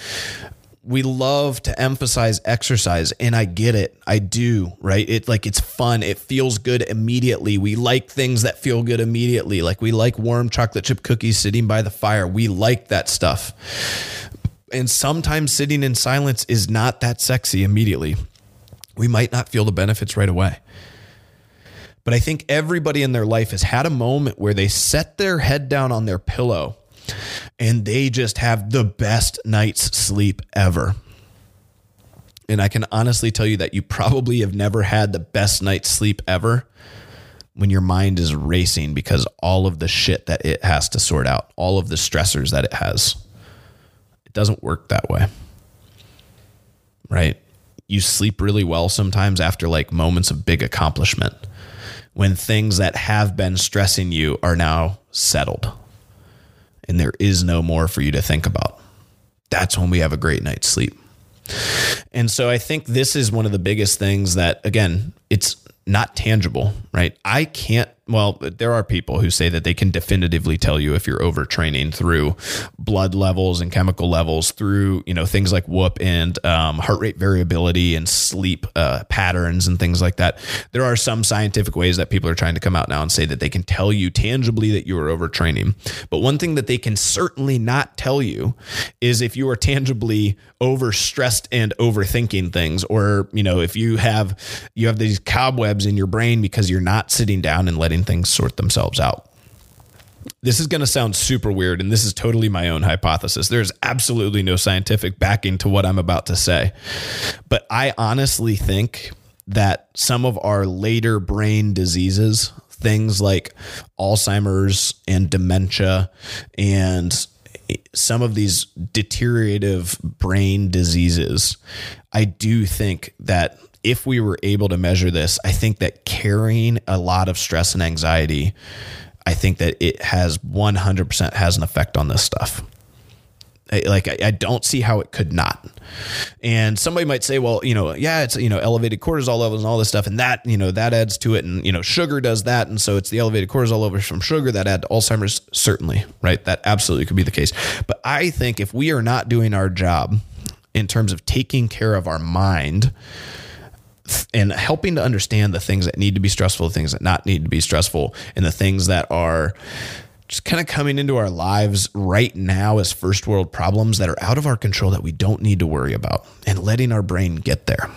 we love to emphasize exercise and I get it. I do, right? It like it's fun. It feels good immediately. We like things that feel good immediately. Like we like warm chocolate chip cookies sitting by the fire. We like that stuff. And sometimes sitting in silence is not that sexy immediately. We might not feel the benefits right away. But I think everybody in their life has had a moment where they set their head down on their pillow and they just have the best night's sleep ever. And I can honestly tell you that you probably have never had the best night's sleep ever when your mind is racing because all of the shit that it has to sort out, all of the stressors that it has. It doesn't work that way. Right? You sleep really well sometimes after like moments of big accomplishment when things that have been stressing you are now settled and there is no more for you to think about. That's when we have a great night's sleep. And so I think this is one of the biggest things that, again, it's not tangible, right? I can't well, there are people who say that they can definitively tell you if you're overtraining through blood levels and chemical levels, through you know things like whoop and um, heart rate variability and sleep uh, patterns and things like that. There are some scientific ways that people are trying to come out now and say that they can tell you tangibly that you are overtraining. But one thing that they can certainly not tell you is if you are tangibly overstressed and overthinking things, or you know if you have you have these cobwebs in your brain because you're not sitting down and letting things sort themselves out. This is going to sound super weird, and this is totally my own hypothesis. There's absolutely no scientific backing to what I'm about to say. But I honestly think that some of our later brain diseases, things like Alzheimer's and dementia, and some of these deteriorative brain diseases, I do think that if we were able to measure this, I think that carrying a lot of stress and anxiety, I think that it has 100% has an effect on this stuff. Like I, I don't see how it could not. And somebody might say, well, you know, yeah, it's you know elevated cortisol levels and all this stuff, and that you know that adds to it, and you know sugar does that, and so it's the elevated cortisol levels from sugar that add to Alzheimer's. Certainly, right? That absolutely could be the case. But I think if we are not doing our job in terms of taking care of our mind, and helping to understand the things that need to be stressful, the things that not need to be stressful, and the things that are just kind of coming into our lives right now as first world problems that are out of our control that we don't need to worry about and letting our brain get there.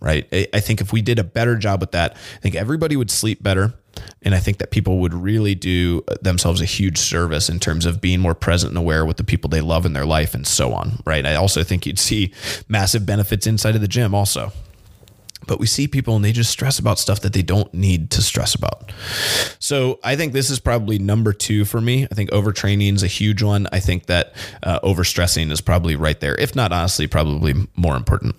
Right. I think if we did a better job with that, I think everybody would sleep better. And I think that people would really do themselves a huge service in terms of being more present and aware with the people they love in their life and so on. Right. I also think you'd see massive benefits inside of the gym also. But we see people and they just stress about stuff that they don't need to stress about. So I think this is probably number two for me. I think overtraining is a huge one. I think that uh, overstressing is probably right there, if not honestly, probably more important.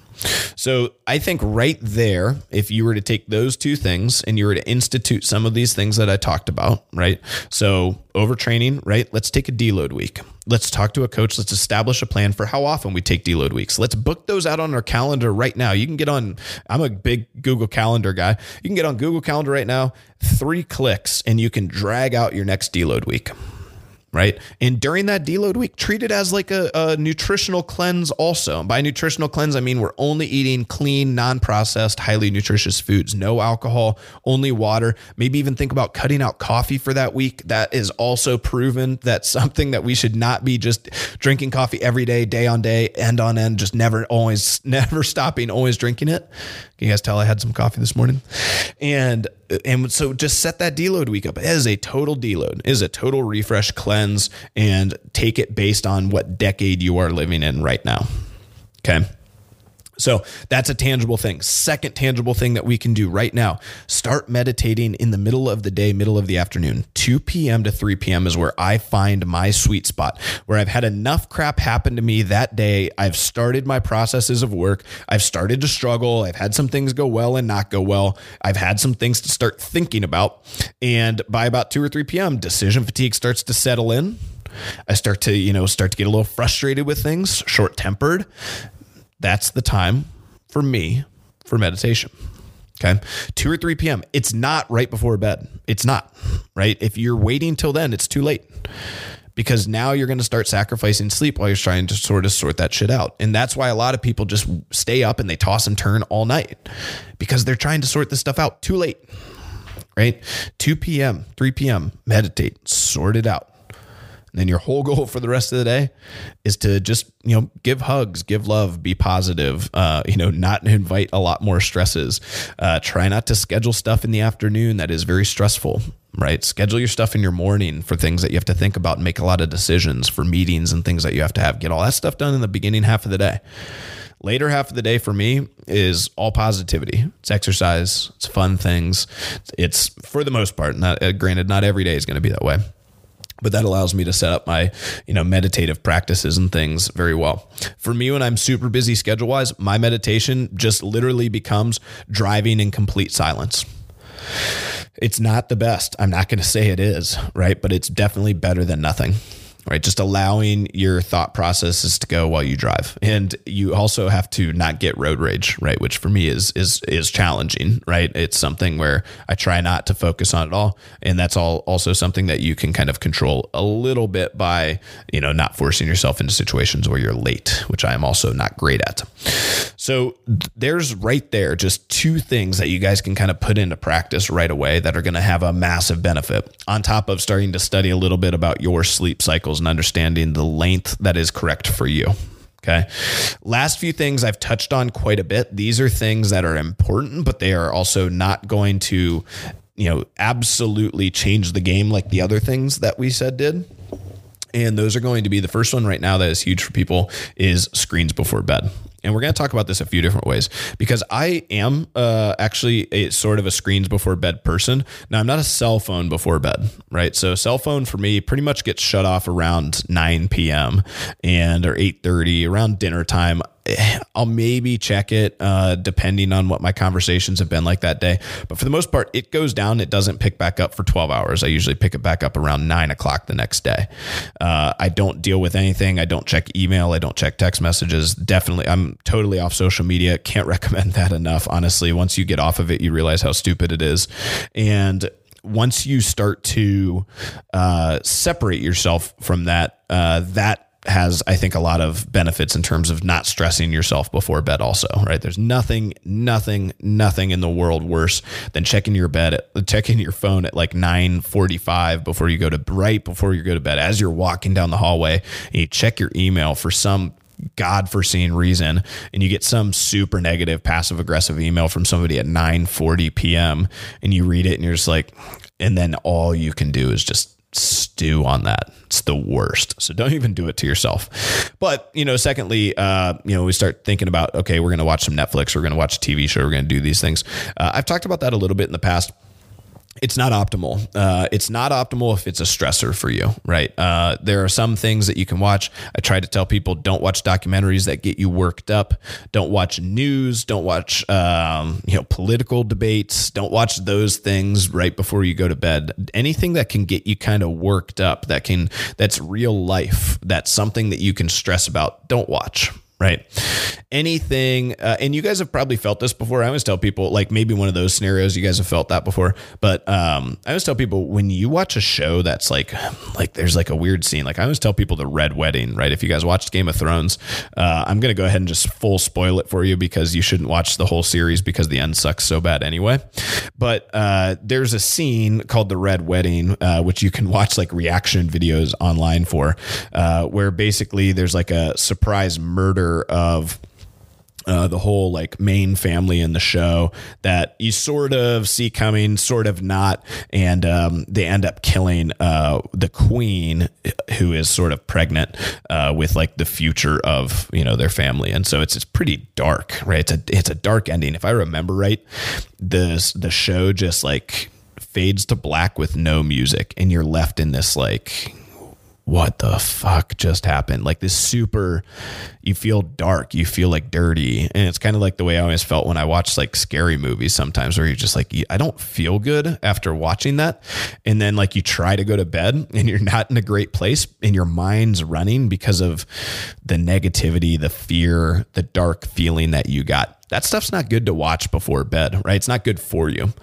So I think right there, if you were to take those two things and you were to institute some of these things that I talked about, right? So overtraining, right? Let's take a deload week. Let's talk to a coach. Let's establish a plan for how often we take deload weeks. Let's book those out on our calendar right now. You can get on, I'm a big Google Calendar guy. You can get on Google Calendar right now, three clicks, and you can drag out your next deload week right? And during that deload week, treat it as like a, a, nutritional cleanse also. By nutritional cleanse, I mean we're only eating clean, non processed, highly nutritious foods, no alcohol, only water. Maybe even think about cutting out coffee for that week. That is also proven that something that we should not be just drinking coffee every day, day on day, end on end, just never, always, never stopping, always drinking it. Can you guys tell I had some coffee this morning? And and so just set that deload week up. Is a total deload. Is a total refresh cleanse and take it based on what decade you are living in right now. Okay. So that's a tangible thing. Second tangible thing that we can do right now start meditating in the middle of the day, middle of the afternoon. 2 p.m. to 3 p.m. is where I find my sweet spot, where I've had enough crap happen to me that day. I've started my processes of work. I've started to struggle. I've had some things go well and not go well. I've had some things to start thinking about. And by about 2 or 3 p.m., decision fatigue starts to settle in. I start to, you know, start to get a little frustrated with things, short tempered that's the time for me for meditation. Okay. 2 or 3 p.m. It's not right before bed. It's not, right? If you're waiting till then, it's too late. because now you're going to start sacrificing sleep while you're trying to sort of sort that shit out. And that's why a lot of people just stay up and they toss and turn all night because they're trying to sort this stuff out too late. Right? 2 p.m., 3 p.m., meditate, sort it out. And then your whole goal for the rest of the day is to just, you know, give hugs, give love, be positive, uh, you know, not invite a lot more stresses. Uh, try not to schedule stuff in the afternoon that is very stressful right? Schedule your stuff in your morning for things that you have to think about and make a lot of decisions for meetings and things that you have to have. Get all that stuff done in the beginning half of the day. Later half of the day for me is all positivity. It's exercise, it's fun things. It's for the most part, not uh, granted, not every day is going to be that way but that allows me to set up my you know meditative practices and things very well. For me when i'm super busy schedule wise my meditation just literally becomes driving in complete silence. It's not the best. I'm not going to say it is right? But it's definitely better than nothing right? Just allowing your thought processes to go while you drive. And you also have to not get road rage, right? Which for me is is is challenging, right? It's something where I try not to focus on it all. And that's all also something that you can kind of control a little bit by, you know, not forcing yourself into situations where you're late, which I am also not great at. So there's right there just two things that you guys can kind of put into practice right away that are going to have a massive benefit on top of starting to study a little bit about your sleep cycles and understanding the length that is correct for you. Okay. Last few things I've touched on quite a bit. These are things that are important, but they are also not going to, you know, absolutely change the game like the other things that we said did. And those are going to be the first one right now that is huge for people is screens before bed and we're going to talk about this a few different ways because I am uh, actually a sort of a screens before bed person. Now I'm not a cell phone before bed, right? So cell phone for me pretty much gets shut off around 9 p.m. and or 8:30 around dinner time. I'll maybe check it uh, depending on what my conversations have been like that day. But for the most part, it goes down. It doesn't pick back up for 12 hours. I usually pick it back up around nine o'clock the next day. Uh, I don't deal with anything. I don't check email. I don't check text messages. Definitely, I'm totally off social media. Can't recommend that enough. Honestly, once you get off of it, you realize how stupid it is. And once you start to uh, separate yourself from that, uh, that has I think a lot of benefits in terms of not stressing yourself before bed also, right? There's nothing nothing nothing in the world worse than checking your bed at, checking your phone at like 9:45 before you go to right before you go to bed as you're walking down the hallway and you check your email for some god foreseen reason and you get some super negative passive aggressive email from somebody at 9:40 p.m. and you read it and you're just like and then all you can do is just stew on that. It's the worst. So don't even do it to yourself. But, you know, secondly, uh, you know, we start thinking about, okay, we're going to watch some Netflix, we're going to watch a TV show, we're going to do these things. Uh, I've talked about that a little bit in the past it's not optimal. Uh, it's not optimal if it's a stressor for you, right? Uh, there are some things that you can watch. I try to tell people don't watch documentaries that get you worked up. Don't watch news. Don't watch um, you know political debates. Don't watch those things right before you go to bed. Anything that can get you kind of worked up, that can that's real life. That's something that you can stress about. Don't watch, right? Anything, uh, and you guys have probably felt this before. I always tell people, like maybe one of those scenarios, you guys have felt that before. But um, I always tell people when you watch a show that's like, like there's like a weird scene. Like I always tell people the Red Wedding, right? If you guys watched Game of Thrones, uh, I'm gonna go ahead and just full spoil it for you because you shouldn't watch the whole series because the end sucks so bad anyway. But uh, there's a scene called the Red Wedding, uh, which you can watch like reaction videos online for, uh, where basically there's like a surprise murder of uh, the whole like main family in the show that you sort of see coming, sort of not, and um, they end up killing uh, the queen, who is sort of pregnant uh, with like the future of you know their family, and so it's it's pretty dark, right? It's a it's a dark ending. If I remember right, the the show just like fades to black with no music, and you're left in this like what the fuck just happened? Like this super, you feel dark, you feel like dirty. And it's kind of like the way I always felt when I watched like scary movies sometimes, where you're just like, I don't feel good after watching that. And then like you try to go to bed and you're not in a great place and your mind's running because of the negativity, the fear, the dark feeling that you got. That stuff's not good to watch before bed, right? It's not good for you.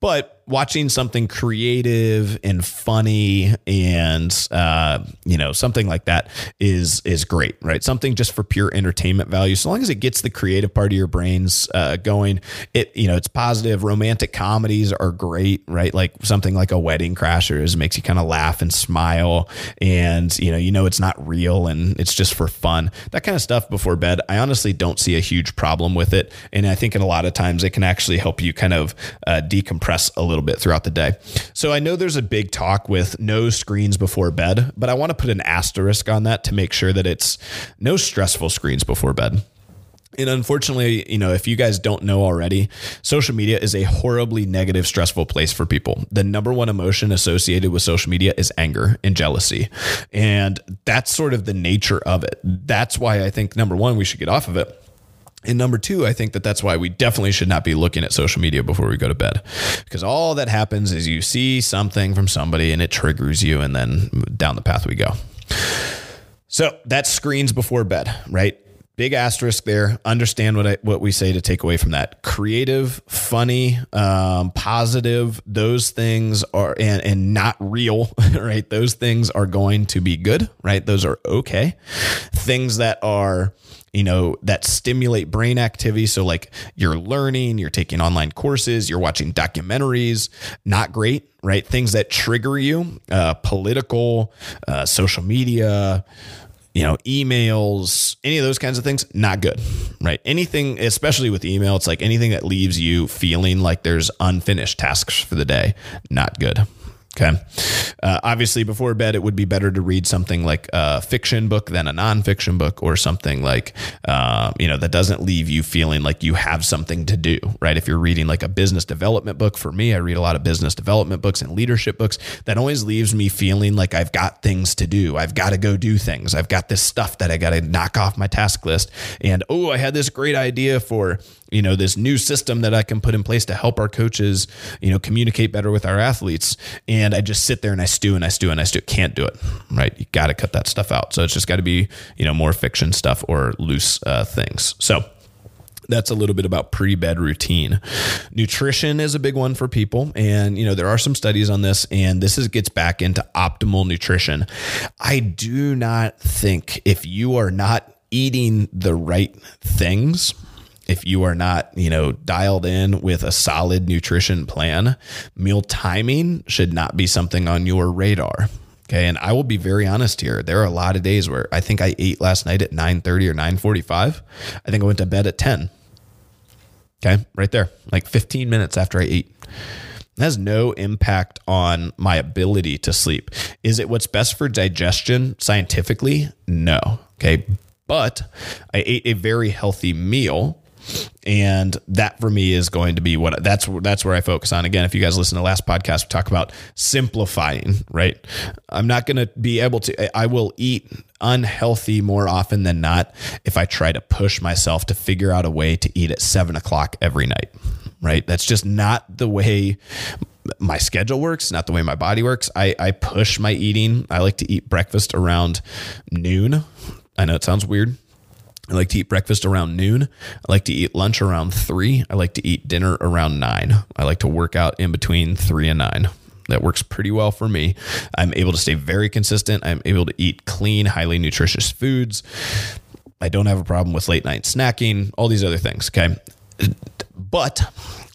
But watching something creative and funny and uh, you know something like that is is great, right? Something just for pure entertainment value. So long as it gets the creative part of your brains uh, going, it you know it's positive. Romantic comedies are great, right? Like something like a Wedding Crashers makes you kind of laugh and smile, and you know you know it's not real and it's just for fun. That kind of stuff before bed. I honestly don't see a huge problem with it, and I think in a lot of times it can actually help you kind of uh, decompress a little bit throughout the day. So I know there's a big talk with no screens before bed, but I want to put an asterisk on that to make sure that it's no stressful screens before bed. And unfortunately, you know, if you guys don't know already, social media is a horribly negative, stressful place for people. The number one emotion associated with social media is anger and jealousy. And that's sort of the nature of it. That's why I think, number one, we should get off of it. And number two, I think that that's why we definitely should not be looking at social media before we go to bed. Because all that happens is you see something from somebody and it triggers you, and then down the path we go. So that's screens before bed, right? Big asterisk there. Understand what I, what we say to take away from that. Creative, funny, um, positive. Those things are and and not real, right? Those things are going to be good, right? Those are okay. Things that are you know, that stimulate brain activity. So, like you're learning, you're taking online courses, you're watching documentaries, not great, right? Things that trigger you, uh, political, uh, social media, you know, emails, any of those kinds of things, not good, right? Anything, especially with email, it's like anything that leaves you feeling like there's unfinished tasks for the day, not good. Okay. Uh, obviously, before bed, it would be better to read something like a fiction book than a nonfiction book, or something like, uh, you know, that doesn't leave you feeling like you have something to do, right? If you're reading like a business development book, for me, I read a lot of business development books and leadership books. That always leaves me feeling like I've got things to do. I've got to go do things. I've got this stuff that I got to knock off my task list. And oh, I had this great idea for you know this new system that I can put in place to help our coaches you know communicate better with our athletes. And I just sit there and I stew and I stew and I stew. Can't do it right? You got to cut that stuff out. So it's just got to be you know more fiction stuff or loose uh, things. So that's a little bit about pre-bed routine. Nutrition is a big one for people. And you know there are some studies on this and this is gets back into optimal nutrition. I do not think if you are not eating the right things if you are not, you know, dialed in with a solid nutrition plan, meal timing should not be something on your radar. Okay. And I will be very honest here. There are a lot of days where I think I ate last night at 9:30 or 9:45. I think I went to bed at 10. Okay. Right there. Like 15 minutes after I ate. It has no impact on my ability to sleep. Is it what's best for digestion scientifically? No. Okay. But I ate a very healthy meal and that for me is going to be what that's that's where I focus on. Again, if you guys listen to the last podcast, we talk about simplifying. Right, I'm not going to be able to. I will eat unhealthy more often than not if I try to push myself to figure out a way to eat at seven o'clock every night. Right, that's just not the way my schedule works, not the way my body works. I, I push my eating. I like to eat breakfast around noon. I know it sounds weird. I like to eat breakfast around noon. I like to eat lunch around three. I like to eat dinner around nine. I like to work out in between three and nine. That works pretty well for me. I'm able to stay very consistent. I'm able to eat clean, highly nutritious foods. I don't have a problem with late night snacking, all these other things. Okay. But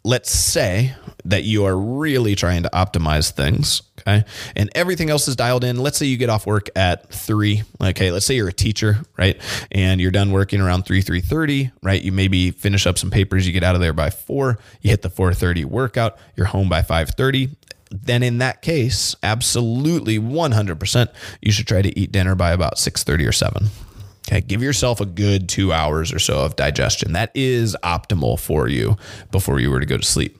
let's say that you are really trying to optimize things. Okay. And everything else is dialed in. Let's say you get off work at three. Okay. Let's say you're a teacher, right? And you're done working around three, 3.30, right? You maybe finish up some papers. You get out of there by four. You hit the 4.30 workout. You're home by 5.30 then in that case, absolutely 100%, you should try to eat dinner by about 6:30 or 7. Okay, give yourself a good 2 hours or so of digestion. That is optimal for you before you were to go to sleep.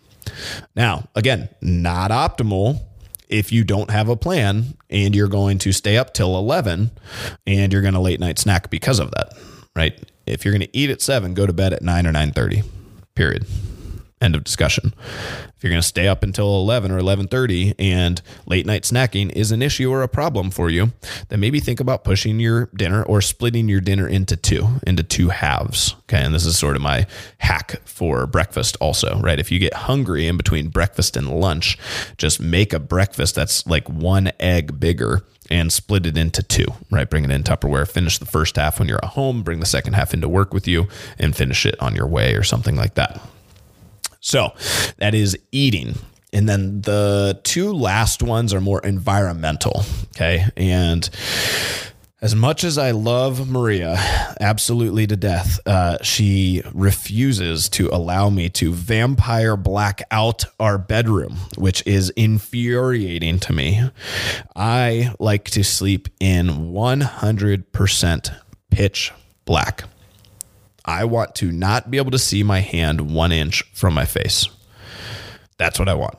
Now, again, not optimal if you don't have a plan and you're going to stay up till 11 and you're going to late night snack because of that, right? If you're going to eat at 7, go to bed at 9 or 9:30. Period. End of discussion. If you're going to stay up until 11 or 11:30 and late night snacking is an issue or a problem for you, then maybe think about pushing your dinner or splitting your dinner into two, into two halves. Okay? And this is sort of my hack for breakfast also, right? If you get hungry in between breakfast and lunch, just make a breakfast that's like one egg bigger and split it into two, right? Bring it in Tupperware, finish the first half when you're at home, bring the second half into work with you, and finish it on your way or something like that. So that is eating. And then the two last ones are more environmental. Okay. And as much as I love Maria absolutely to death, uh, she refuses to allow me to vampire black out our bedroom, which is infuriating to me. I like to sleep in 100% pitch black. I want to not be able to see my hand one inch from my face. That's what I want.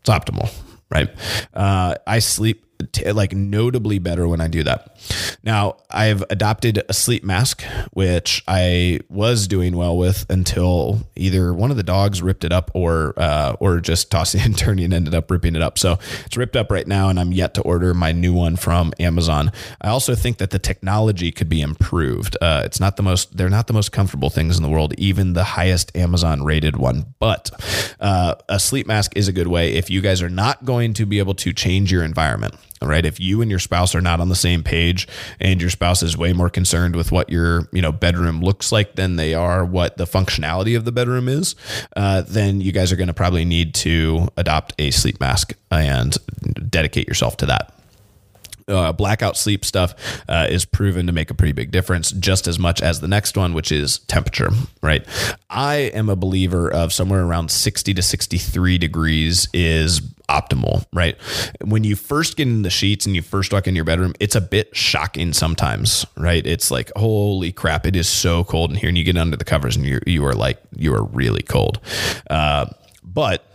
It's optimal, right? Uh, I sleep t- like notably better when I do that. Now, I've adopted a sleep mask, which I was doing well with until either one of the dogs ripped it up or uh, or just tossing and turning ended up ripping it up. So it's ripped up right now, and I'm yet to order my new one from Amazon. I also think that the technology could be improved. Uh, it's not the most they're not the most comfortable things in the world, even the highest Amazon rated one. But uh, a sleep mask is a good way if you guys are not going to be able to change your environment. All right. If you and your spouse are not on the same page and your spouse is way more concerned with what your, you know, bedroom looks like than they are what the functionality of the bedroom is, uh, then you guys are going to probably need to adopt a sleep mask and dedicate yourself to that uh, blackout sleep stuff uh, is proven to make a pretty big difference, just as much as the next one, which is temperature, right? I am a believer of somewhere around 60 to 63 degrees is optimal, right? When you first get in the sheets and you first walk in your bedroom, it's a bit shocking sometimes, right? It's like, holy crap, it is so cold in here. And you get under the covers and you you are like, you are really cold. Uh, but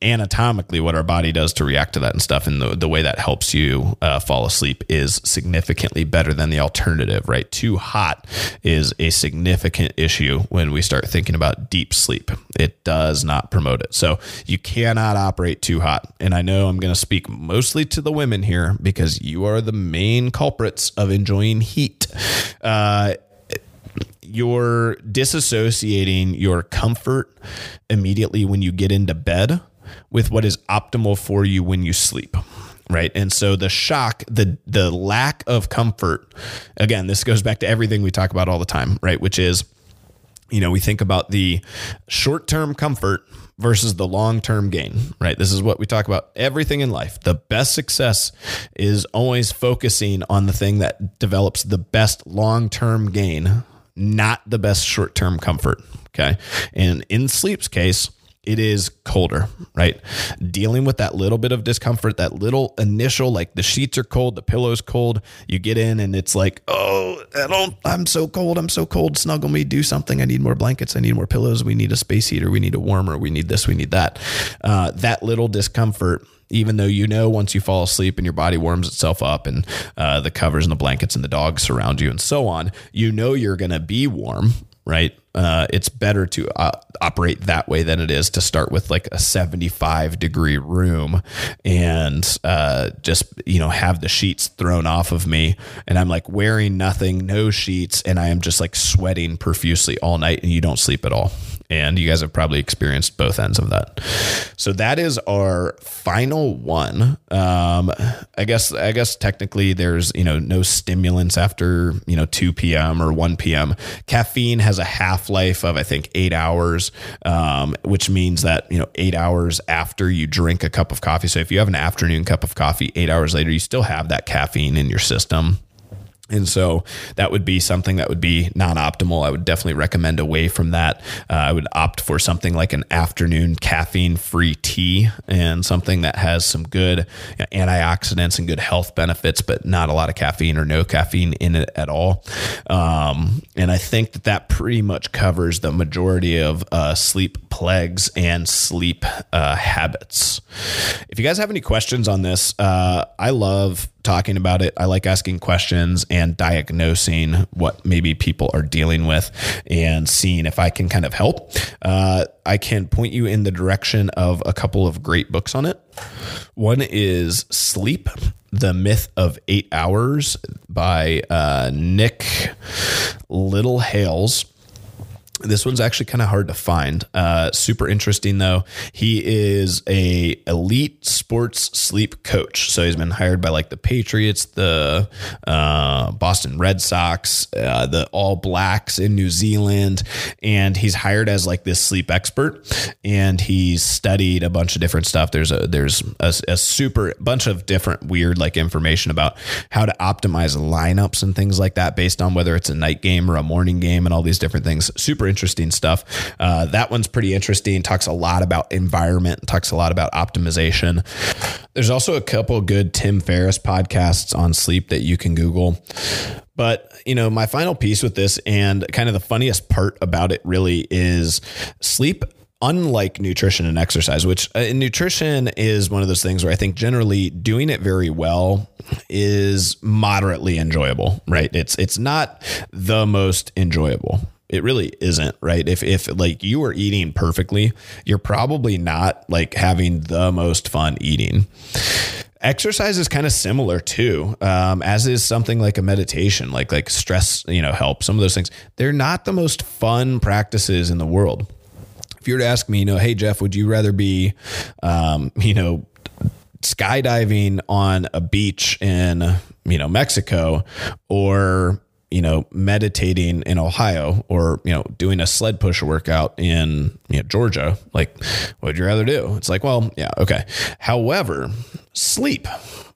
anatomically what our body does to react to that and stuff and the, the way that helps you uh, fall asleep is significantly better than the alternative right? Too hot is a significant issue when we start thinking about deep sleep. It does not promote it. So you cannot operate too hot. And i know i'm going to speak mostly to the women here because you are the main culprits of enjoying heat. Uh, you're disassociating your comfort immediately when you get into bed with what is optimal for you when you sleep right? And so the shock the the lack of comfort again this goes back to everything we talk about all the time right? Which is you know we think about the short-term comfort versus the long-term gain right? This is what we talk about everything in life. The best success is always focusing on the thing that develops the best long-term gain not the best short term comfort. Okay. And in sleep's case, it is colder, right? Dealing with that little bit of discomfort, that little initial, like the sheets are cold, the pillow's cold. You get in and it's like, oh, I don't, I'm so cold. I'm so cold. Snuggle me, do something. I need more blankets. I need more pillows. We need a space heater. We need a warmer. We need this. We need that. Uh, that little discomfort even though you know once you fall asleep and your body warms itself up and uh, the covers and the blankets and the dogs surround you and so on, you know you're going to be warm, right? Uh, it's better to uh, operate that way than it is to start with like a 75 degree room and uh, just you know have the sheets thrown off of me and i'm like wearing nothing no sheets and i am just like sweating profusely all night and you don't sleep at all and you guys have probably experienced both ends of that. So that is our final one. Um, I guess I guess technically there's you know no stimulants after you know 2 p.m. or 1 p.m. Caffeine has a half life of I think eight hours, um, which means that you know eight hours after you drink a cup of coffee. So if you have an afternoon cup of coffee, eight hours later you still have that caffeine in your system. And so that would be something that would be non optimal. I would definitely recommend away from that. Uh, I would opt for something like an afternoon caffeine free tea and something that has some good antioxidants and good health benefits, but not a lot of caffeine or no caffeine in it at all. Um, and I think that that pretty much covers the majority of uh, sleep plagues and sleep uh, habits. If you guys have any questions on this, uh, I love talking about it. I like asking questions and diagnosing what maybe people are dealing with and seeing if I can kind of help. Uh, I can point you in the direction of a couple of great books on it. One is Sleep, The Myth of Eight Hours by uh, Nick Littlehales this one's actually kind of hard to find. Uh, super interesting though. He is a elite sports sleep coach. So he's been hired by like the Patriots, the uh, Boston Red Sox, uh, the All Blacks in New Zealand, and he's hired as like this sleep expert. And he's studied a bunch of different stuff. There's a there's a, a super bunch of different weird like information about how to optimize lineups and things like that based on whether it's a night game or a morning game and all these different things. Super interesting stuff. Uh, that one's pretty interesting. Talks a lot about environment, talks a lot about optimization. There's also a couple good Tim Ferriss podcasts on sleep that you can Google. But, you know, my final piece with this and kind of the funniest part about it really is sleep unlike nutrition and exercise, which uh, nutrition is one of those things where I think generally doing it very well is moderately enjoyable, right? It's it's not the most enjoyable. It really isn't, right? If if like you are eating perfectly, you're probably not like having the most fun eating. Exercise is kind of similar too, um, as is something like a meditation, like like stress, you know, help. Some of those things they're not the most fun practices in the world. If you were to ask me, you know, hey Jeff, would you rather be, um, you know, skydiving on a beach in you know Mexico or you know, meditating in Ohio or, you know, doing a sled push workout in you know, Georgia, like, what would you rather do? It's like, well, yeah, okay. However, sleep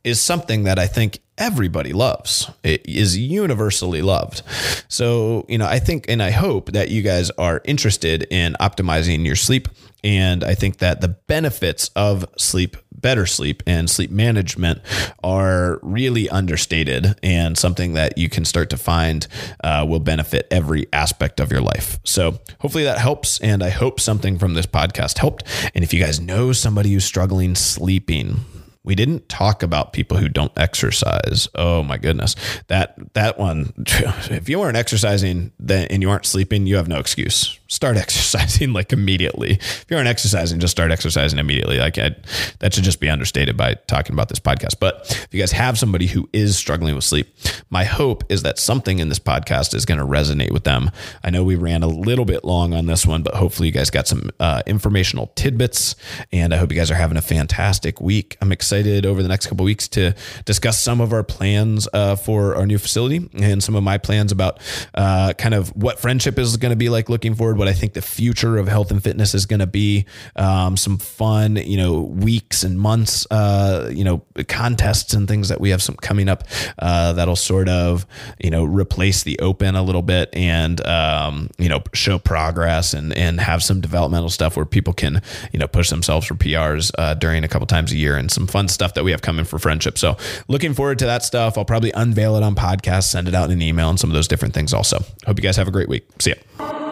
is something that I think everybody loves. It is universally loved. So, you know, I think and I hope that you guys are interested in optimizing your sleep. And I think that the benefits of sleep, better sleep, and sleep management are really understated and something that you can start to find uh, will benefit every aspect of your life. So, hopefully that helps. And I hope something from this podcast helped. And if you guys know somebody who's struggling sleeping, we didn't talk about people who don't exercise. Oh my goodness. That that one if you aren't exercising then and you aren't sleeping, you have no excuse. Start exercising like immediately. If you aren't exercising, just start exercising immediately. Like I, that should just be understated by talking about this podcast. But if you guys have somebody who is struggling with sleep, my hope is that something in this podcast is going to resonate with them. I know we ran a little bit long on this one, but hopefully you guys got some uh, informational tidbits and I hope you guys are having a fantastic week. I'm excited over the next couple weeks to discuss some of our plans uh, for our new facility and some of my plans about uh, kind of what friendship is going to be like looking forward, what I think the future of health and fitness is going to be, um, some fun, you know, weeks and months, uh, you know, contests and things that we have some coming up uh, that'll sort of, you know, replace the open a little bit and, um, you know, show progress and, and have some developmental stuff where people can, you know, push themselves for PRs uh, during a couple times a year and some fun fun stuff that we have coming for friendship. So looking forward to that stuff. I'll probably unveil it on podcast, send it out in an email and some of those different things also. Hope you guys have a great week. See ya.